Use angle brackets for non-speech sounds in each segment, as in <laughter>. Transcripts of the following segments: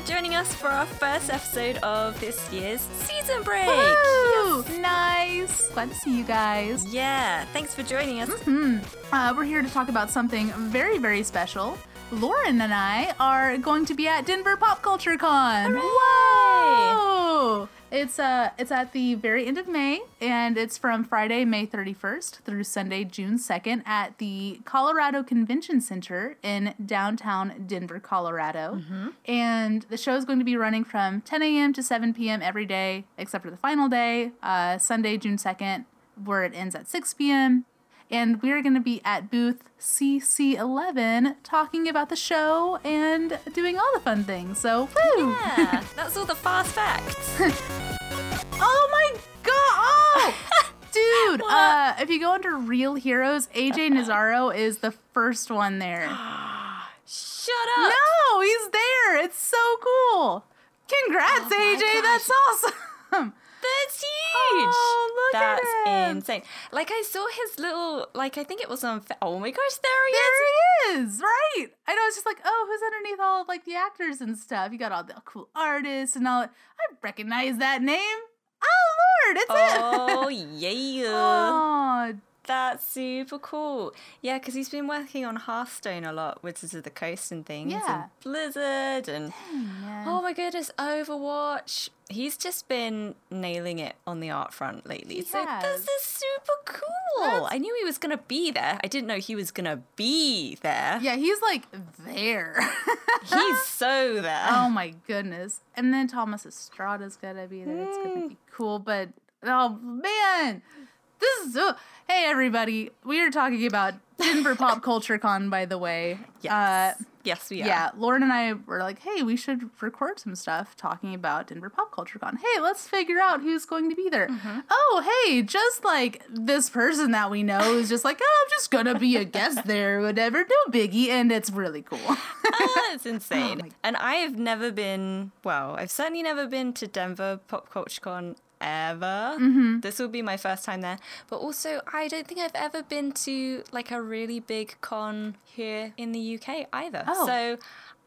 you're joining us for our first episode of this year's season break. Woo! Nice. Glad to see you guys. Yeah, thanks for joining us. Uh, we're here to talk about something very, very special. Lauren and I are going to be at Denver Pop Culture Con. Whoa! It's uh it's at the very end of May and it's from Friday, May 31st through Sunday, June 2nd at the Colorado Convention Center in downtown Denver, Colorado. And the show is going to be running from 10 a.m. to 7 p.m. every day, except for the final day, uh, Sunday, June 2nd, where it ends at 6 p.m and we're going to be at booth CC11 talking about the show and doing all the fun things. So, woo! Yeah, that's all the fast facts. <laughs> Oh my god! Oh! <laughs> Dude, uh, if you go under Real Heroes, AJ <laughs> Nazzaro is the first one there. <gasps> Shut up. No, he's there. It's so cool. Congrats, Oh AJ. That's awesome. That's huge. Oh, look at That's him. insane. Like I saw his little, like I think it was on. Oh my gosh, there he is. There he is, right? I know it's just like, oh, who's underneath all of like the actors and stuff? You got all the cool artists and all. I recognize that name. Oh Lord, it's Oh it. <laughs> Oh yeah. oh, That's super cool. Yeah, because he's been working on Hearthstone a lot, Wizards of the Coast and things. Yeah. And Blizzard and man. oh my goodness, Overwatch. He's just been nailing it on the art front lately. He so has. this is super cool. That's- I knew he was gonna be there. I didn't know he was gonna be there. yeah, he's like there. <laughs> He's so there. oh my goodness. And then Thomas Estrada's gonna be there. It's gonna be cool, but oh man, this is so. Hey everybody, we are talking about Denver Pop <laughs> Culture Con, by the way. yes. Uh, yes, we are. yeah, Lauren and I were like, hey, we should record some stuff talking about Denver Pop Culture Con. Hey, let's figure out who's going to be there. Oh, hey, just like this person that we know is just like, oh, I'm just gonna be a guest <laughs> there, whatever, no biggie, and it's really cool. <laughs> Ah, it's insane. my- and I have never been, well, I've certainly never been to Denver Pop Culture Con ever. Mm-hmm. This will be my first time there. But also, I don't think I've ever been to like a really big con here in the UK either. Oh. So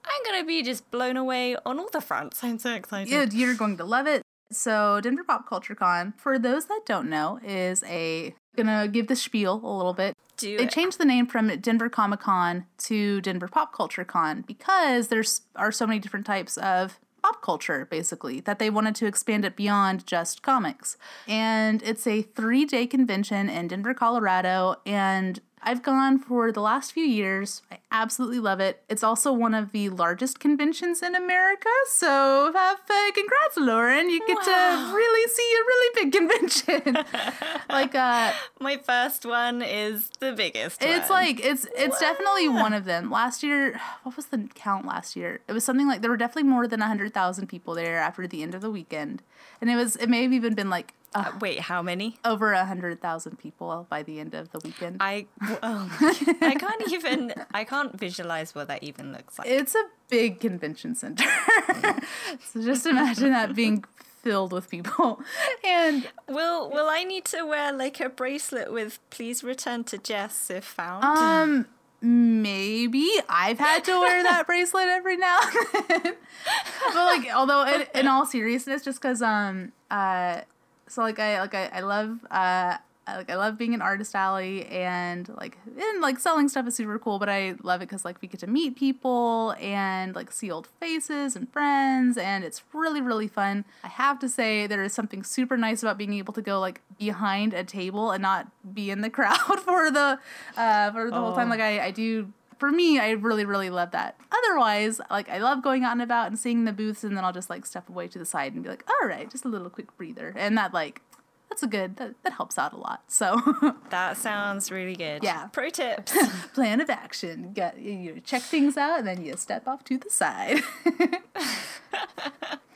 I'm going to be just blown away on all the fronts. I'm so excited. Yeah, you're going to love it. So, Denver Pop Culture Con, for those that don't know, is a gonna give the spiel a little bit. Do They it. changed the name from Denver Comic Con to Denver Pop Culture Con because there's are so many different types of pop culture basically that they wanted to expand it beyond just comics. And it's a 3-day convention in Denver, Colorado and I've gone for the last few years. I absolutely love it. It's also one of the largest conventions in America. So, have, uh, congrats, Lauren. You get Wow. to really see a really big convention. <laughs> like, uh, My first one is the biggest. it's one. like it's it's definitely one of them. Last year, what was the count last year? It was something like there were definitely more than hundred thousand people there after the end of the weekend, and it was it may have even been like uh, Uh, wait, how many? over a hundred thousand people by the end of the weekend. I oh <laughs> I can't even I can't visualize what that even looks like. it's a big convention center, <laughs> so just imagine that being filled with people, <laughs> and Will Will I need to wear like a bracelet with "Please return to Jess if found"? Um, maybe I've had to wear that bracelet every now and then. but like, although in, in all seriousness, just because um uh, so like I like I, I love uh. I- Like I love being an artist alley and like and like selling stuff is super cool, but I love it because like we get to meet people and like see old faces and friends and it's really really fun. I have to say there is something super nice about being able to go like behind a table and not be in the <laughs> crowd for the uh for the whole time. Oh. Like I I do for me, I really, really love that. Otherwise, like I love going out and about and seeing the booths, and then I'll just like step away to the side and be like, all right, just a little quick breather, and that like that's a good that, that helps out a lot. So <laughs> that sounds really good. Yeah. Pro tips. <laughs> plan of action, get you, you check things out, and then you step off to the side. <laughs>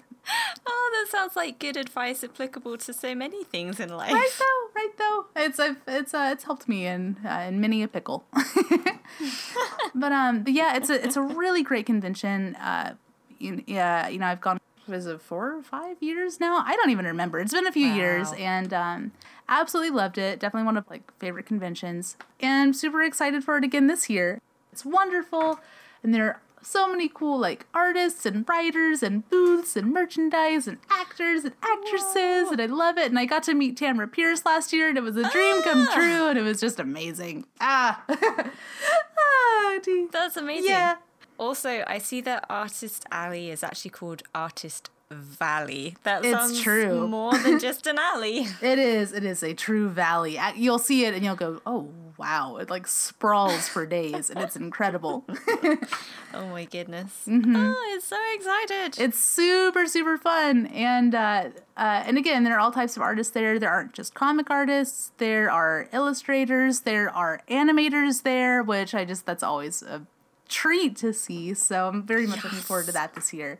oh, that sounds like good advice applicable to so many things in life. right though, right though. It's I've, it's uh, it's helped me in uh, in many a pickle. <laughs> but um, but yeah, it's a it's a really great convention. Uh, you, yeah, you know, I've gone. Was it four or five years now? I don't even remember. It's been a few years, and um, absolutely loved it. Definitely one of like favorite conventions, and I'm super excited for it again this year. It's wonderful, and there so many cool like artists and writers and booths and merchandise and actors and actresses and I love it. And I got to meet Tamora Pierce last year and it was a dream come Ah. true and it was just amazing. Ah. <laughs> ah. That's amazing. Yeah. Also, I see that Artist Alley is actually called Artist Valley. That It's sounds true. more than just an <laughs> alley. It is. It is a true valley. You'll see it and you'll go, oh, wow. It like sprawls for days and it's incredible. <laughs> <laughs> Oh my goodness. Mm-hmm. Oh, it's so excited. It's super, super fun. And, uh, uh, and again, there are all types of artists there. There aren't just comic artists, there are illustrators, there are animators there, which I just, that's always a treat to see. So I'm very much looking forward to that this year.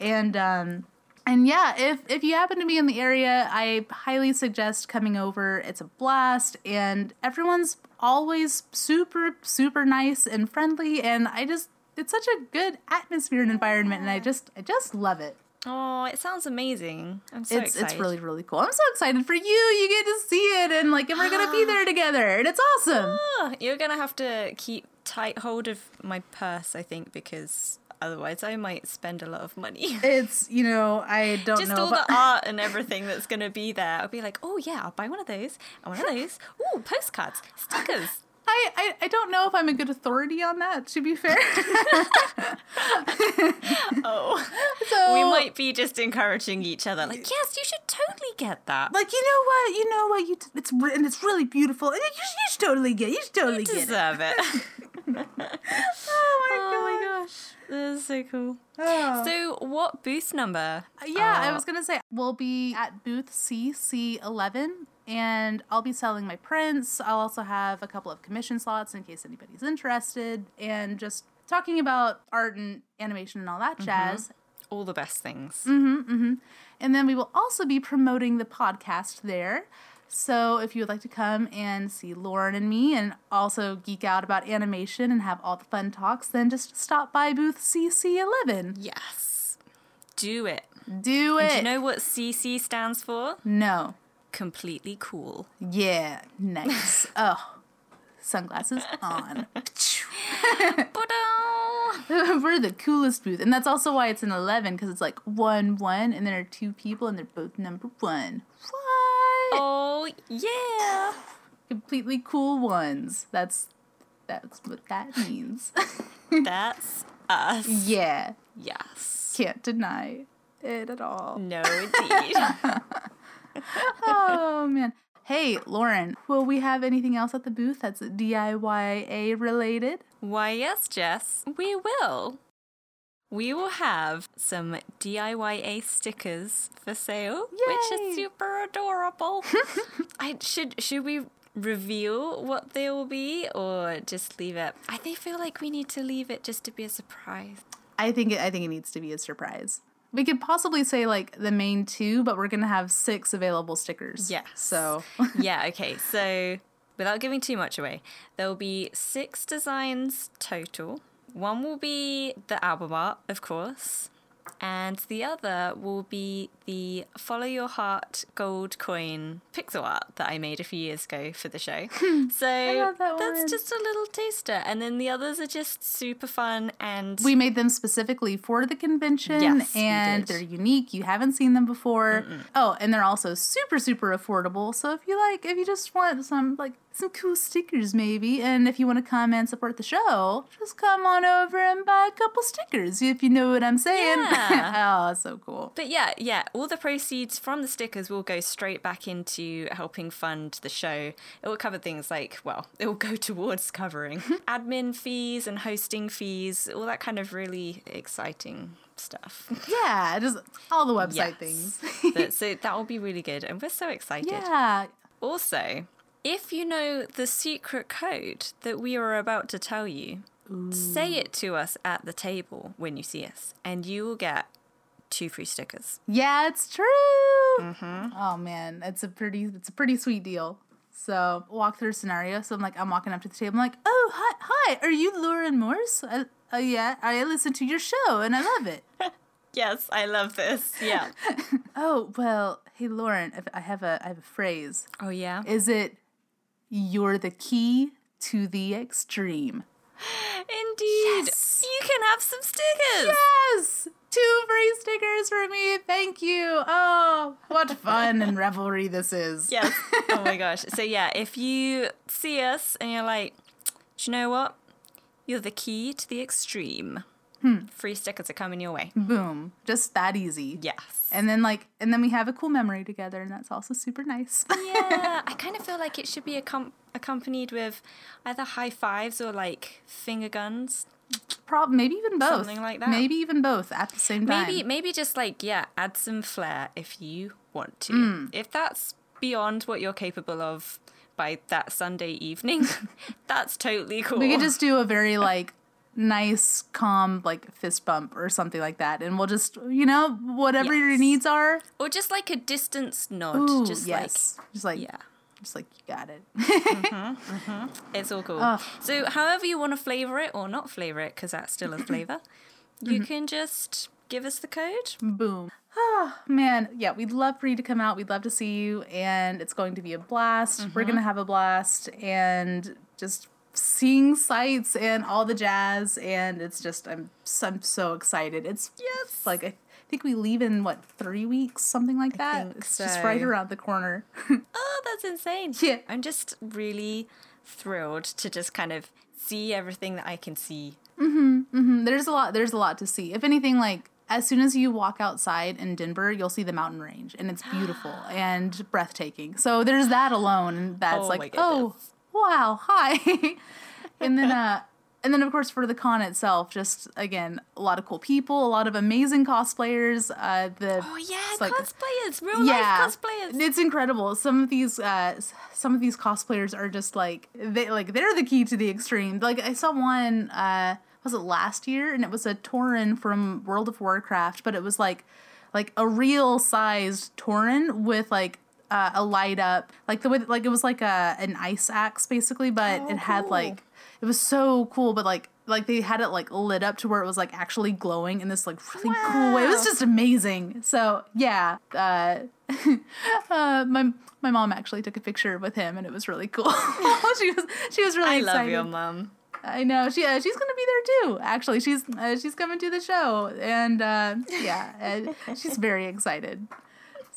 And, um, and yeah, if if you happen to be in the area, I highly suggest coming over. It's a blast, and everyone's always super super nice and friendly. And I just it's such a good atmosphere and environment, and I just I just love it. oh, it sounds amazing. I'm so it's excited. it's really really cool. I'm so excited for you. You get to see it, and like, and we're gonna be <gasps> there together, and it's awesome. Oh, you're gonna have to keep tight hold of my purse, I think, because otherwise I might spend a lot of money. <laughs> It's you know I don't know. Just know. all but- the art and everything that's gonna be there. I'll be like, oh yeah, I'll buy one of those and one of those. Ooh, postcards, stickers. I, I, I don't know if I'm a good authority on that, to be fair. <laughs> Oh, so we might be just encouraging each other. Like, yes, you should totally get that. like you know what you know what you t- it's re- and it's really beautiful and you, should- you should totally get it. you should totally You get it. deserve it. <laughs> <laughs> Oh oh my gosh, that is so cool. Oh. So, what booth number? yeah, I uh, was gonna say we'll be at booth CC11 and I'll be selling my prints. I'll also have a couple of commission slots in case anybody's interested and just talking about art and animation and all that jazz. all the best things. Mhm, mhm. And then we will also be promoting the podcast there. So if you would like to come and see Lauren and me and also geek out about animation and have all the fun talks, then just stop by booth CC11. Yes, do it. Do it. Do you know what CC stands for? no. Completely cool. Yeah. Nice. <laughs> oh. Sunglasses on. <laughs> <laughs> We're the coolest booth. And that's also why it's an 11 because it's like 1 1 and there are two people and they're both number 1. What? Oh yeah. completely cool ones. That's that's what that means. That's us. yeah, Yes. can't deny it at all. No, indeed. Oh man. Hey, Lauren, will we have anything else at the booth that's DIYA related? Why, yes, Jess, we will. We will have some DIYA stickers for sale, which is super adorable. <laughs> I should should we reveal what they will be or just leave it? I think feel like we need to leave it just to be a surprise. I think it, I think it needs to be a surprise. We could possibly say like the main two, but we're gonna have six available stickers. Yes. So <laughs> yeah, okay. So, without giving too much away, there will be six designs total. One will be the album art, of course, and the other will be the Follow Your Heart gold coin pixel art that I made a few years ago for the show. <laughs> so, that that's just a little taster. And then the others are just super fun and we made them specifically for the convention Yes, and they're unique. You haven't seen them before. Oh and they're also super super affordable. So if you like if you just want some like some cool stickers maybe and if you want to come and support the show just come on over and buy a couple stickers if you know what i'm saying Yeah. oh <laughs> so cool But yeah, yeah, all the proceeds from the stickers will go straight back into helping fund the show. It will cover things like, well, it will go <laughs> towards covering <laughs> admin fees and hosting fees, all that kind of really exciting stuff. yeah just all the website Yes. things But- so that will be really good, and we're so excited. yeah Also, if you know the secret code that we are about to tell you, say it to us at the table when you see us, and you will get two free stickers. Yeah, it's true. Mm-hmm. Oh man, it's a pretty it's a pretty sweet deal. So walk through scenario. So I'm like, I'm walking up to the table. I'm like, oh hi, hi, are you Lauren Morse? I, uh, oh yeah, I listen to your show and I love it. <laughs> Yes, I love this. Yeah. <laughs> oh well, hey Lauren, I have a I have a phrase. oh, yeah. Is it you're the key to the extreme? Indeed. Yes. You can have some stickers. Yes! Two free stickers for me. Thank you. Oh, what fun and <laughs> revelry this is. Yes. <laughs> Oh my gosh. So yeah, if you see us and you're like, do you know what? You're the key to the extreme. Free stickers are coming your way. Boom. Just that easy. Yes. And then like and then we have a cool memory together and that's also super nice. <laughs> yeah, I kind of feel like it should be accom- accompanied with either high fives or like finger guns. Prob maybe even both. Something like that. Maybe even both at the same time. Maybe maybe just like yeah, add some flair if you want to. Hmm. If that's beyond what you're capable of by that Sunday evening, <laughs> that's totally cool. We could just do a very <laughs> like nice, calm, like fist bump or something like that, and we'll just, you know, whatever your needs are. or just like a distance nod, Ooh, just yes, just like, like yeah. just like you got it. Mm-hmm, mm-hmm. It's all cool. Ugh. So, however you want to flavor it or not flavor it, because that's still a <laughs> flavor, Mm-hmm. you can just give us the code. Boom. Oh man, yeah, we'd love for you to come out. We'd love to see you, and it's going to be a blast. We're mm-hmm. gonna have a blast, and just seeing sights and all the jazz, and it's just I'm so, I'm so excited. It's Yes. like I think we leave in what three weeks, something like that. it's just right around the corner. <laughs> Oh, that's insane. Yeah. I'm just really thrilled to just kind of see everything that I can see. Mhm, There's a lot. There's a lot to see. If anything, like as soon as you walk outside in Denver, you'll see the mountain range, and it's beautiful <gasps> and breathtaking. So there's that alone, that's Oh like, oh. Wow, hi. <laughs> and then, uh, and then of course for the con itself, just again a lot of cool people, a lot of amazing cosplayers. Uh, the Oh yeah, like- cosplayers, real yeah, life cosplayers. It's incredible. Some of these uh some of these cosplayers are just like they like they're the key to the extreme. Like I saw one uh was it last year and it was a Torin from World of Warcraft, but it was like like a real sized Torin with like uh, a light up like the way like it was like a an ice axe basically, but Oh, it had cool. like it was so cool, but like like they had it like lit up to where it was like actually glowing in this like really cool way. It was just amazing. So yeah, uh, <laughs> uh, my my mom actually took a picture with him, and it was really cool. <laughs> she was she was really I excited. love your mum. I know she uh, she's gonna be there too. Actually, she's uh, she's coming to the show, and uh, yeah, uh, she's very excited.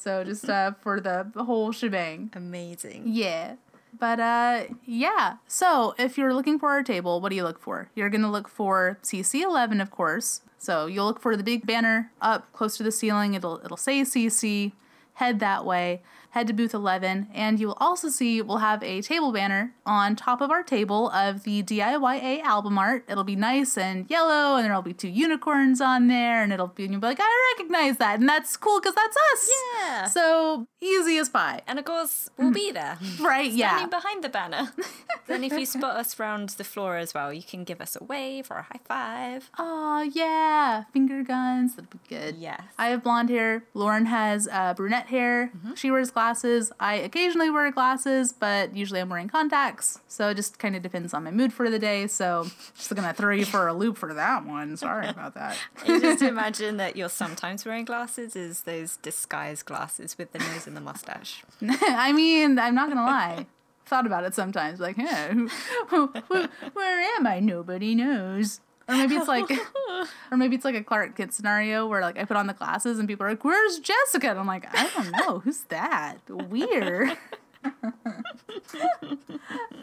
So just uh, for the whole shebang. Amazing. Yeah. But uh yeah. So if you're looking for our table, what do you look for? You're gonna look for CC eleven, of course. So you'll look for the big banner up close to the ceiling. It'll it'll say CC. Head that way. Head to booth eleven, and you will also see we'll have a table banner on top of our table of the DIYA album art. It'll be nice and yellow, and there'll be two unicorns on there, and it'll be and you'll be like, I recognize that, and that's cool because that's us. Yeah. So easy as pie. And of course, we'll be there. <laughs> Right? Yeah. Standing behind the banner. <laughs> then if you spot us round the floor as well, you can give us a wave or a high five. Oh yeah, finger guns. That'd be good. Yes. I have blonde hair. Lauren has uh, brunette hair. She wears glasses. I occasionally wear glasses, but usually I'm wearing contacts. So it just kind of depends on my mood for the day. So just gonna throw you for a loop for that one. Sorry about that. <laughs> You just imagine that you're sometimes wearing glasses is those disguised glasses with the nose and the mustache. <laughs> I mean, I'm not gonna lie. Thought about it sometimes, like, hey, who, who, who- where am I? Nobody knows. Or maybe it's like, <laughs> or maybe it's like a Clark Kent scenario where like I put on the glasses and people are like, "Where's Jessica?" And I'm like, "I don't know. Who's that? Weird." <laughs> <laughs>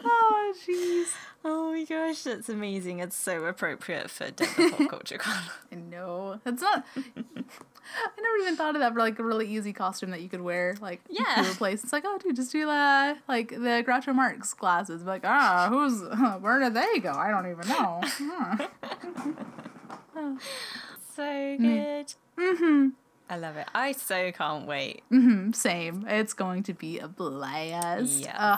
oh jeez. Oh my gosh, that's amazing. It's so appropriate for Denver Pop Culture Con. I know. It's not. <laughs> I never even thought of that for like a really easy costume that you could wear, like Yeah. to a place. It's like, oh, dude, just do the like the Groucho Marx glasses. Like, ah, who's <laughs> where did they go? I don't even know. Huh. <laughs> So good. mm-hmm. I love it. I so can't wait. Mm-hmm. Same. It's going to be a blast. Yeah.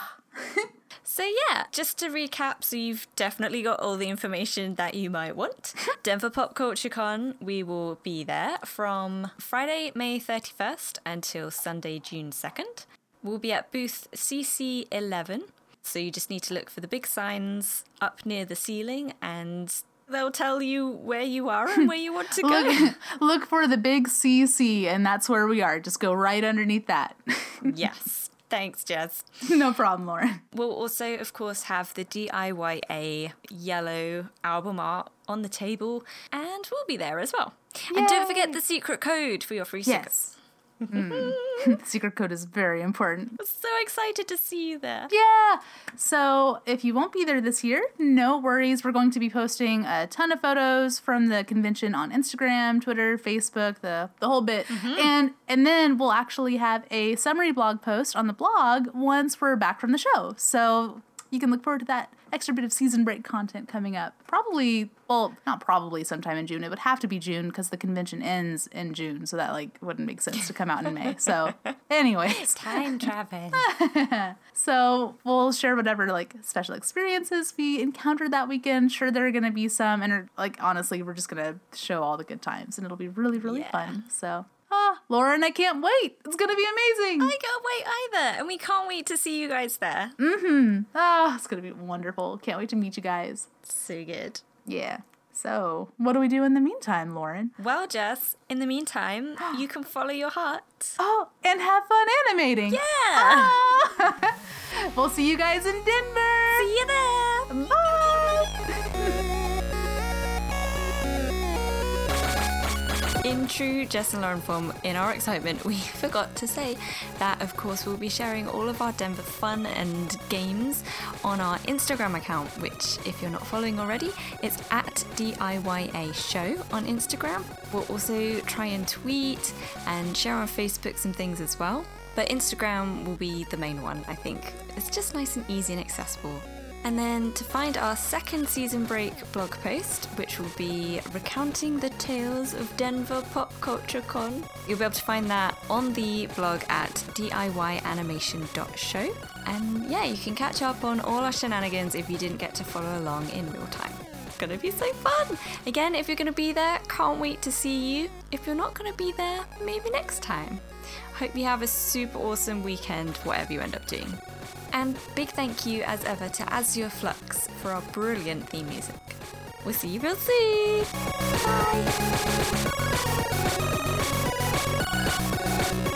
So, yeah, just to recap, so you've definitely got all the information that you might want. <laughs> Denver Pop Culture Con, we will be there from Friday, May 31st until Sunday, June 2nd. We'll be at booth CC11. So, you just need to look for the big signs up near the ceiling and they'll tell you where you are and where you want to <laughs> go. Look, look for the big CC, and that's where we are. Just go right underneath that. <laughs> yes. Thanks, Jess. <laughs> no problem, Lauren. We'll also, of course, have the DIYA yellow album art on the table, and we'll be there as well. And don't forget the secret code for your free stickers. Yes. Mm. the <laughs> secret code is very important. So excited to see you there. Yeah. So if you won't be there this year, no worries. We're going to be posting a ton of photos from the convention on Instagram, Twitter, Facebook, the the whole bit. And and then we'll actually have a summary blog post on the blog once we're back from the show. So you can look forward to that extra bit of season break content coming up. Probably, well, not probably sometime in June. It would have to be June because the convention ends in June, so that like wouldn't make sense to come out in May. So, <laughs> anyways, Time travel. <laughs> so we'll share whatever like special experiences we encountered that weekend. Sure, there are gonna be some, and like honestly, we're just gonna show all the good times, and it'll be really, really Yeah. fun. So, Laura and I can't wait. It's gonna be amazing. I can't wait either, and we can't wait to see you guys there. Mm hmm. Ah, it's gonna be wonderful. Can't wait to meet you guys. So good. Yeah. So, what do we do in the meantime, Lauren? Well, Jess, in the meantime, <gasps> you can follow your heart. Oh, and have fun animating. Yeah. Ah! <laughs> we'll see you guys in Denver. See you there. Bye. In true Jess and Lauren form, in our excitement, <laughs> we forgot to say that, of course, we'll be sharing all of our Denver fun and games on our Instagram account, which, if you're not following already, it's at DIYA Show on Instagram. We'll also try and tweet and share on Facebook some things as well. But Instagram will be the main one, I think. It's just nice and easy and accessible. And then to find our second season break blog post, which will be recounting the tales of Denver Pop Culture Con, you'll be able to find that on the blog at diyanimation.show. And yeah, you can catch up on all our shenanigans if you didn't get to follow along in real time. It's gonna be so fun! Again, if you're gonna be there, can't wait to see you. If you're not gonna be there, maybe next time. Hope you have a super awesome weekend, whatever you end up doing. And big thank you as ever to Azure Flux for our brilliant theme music. We'll see you real soon. Bye.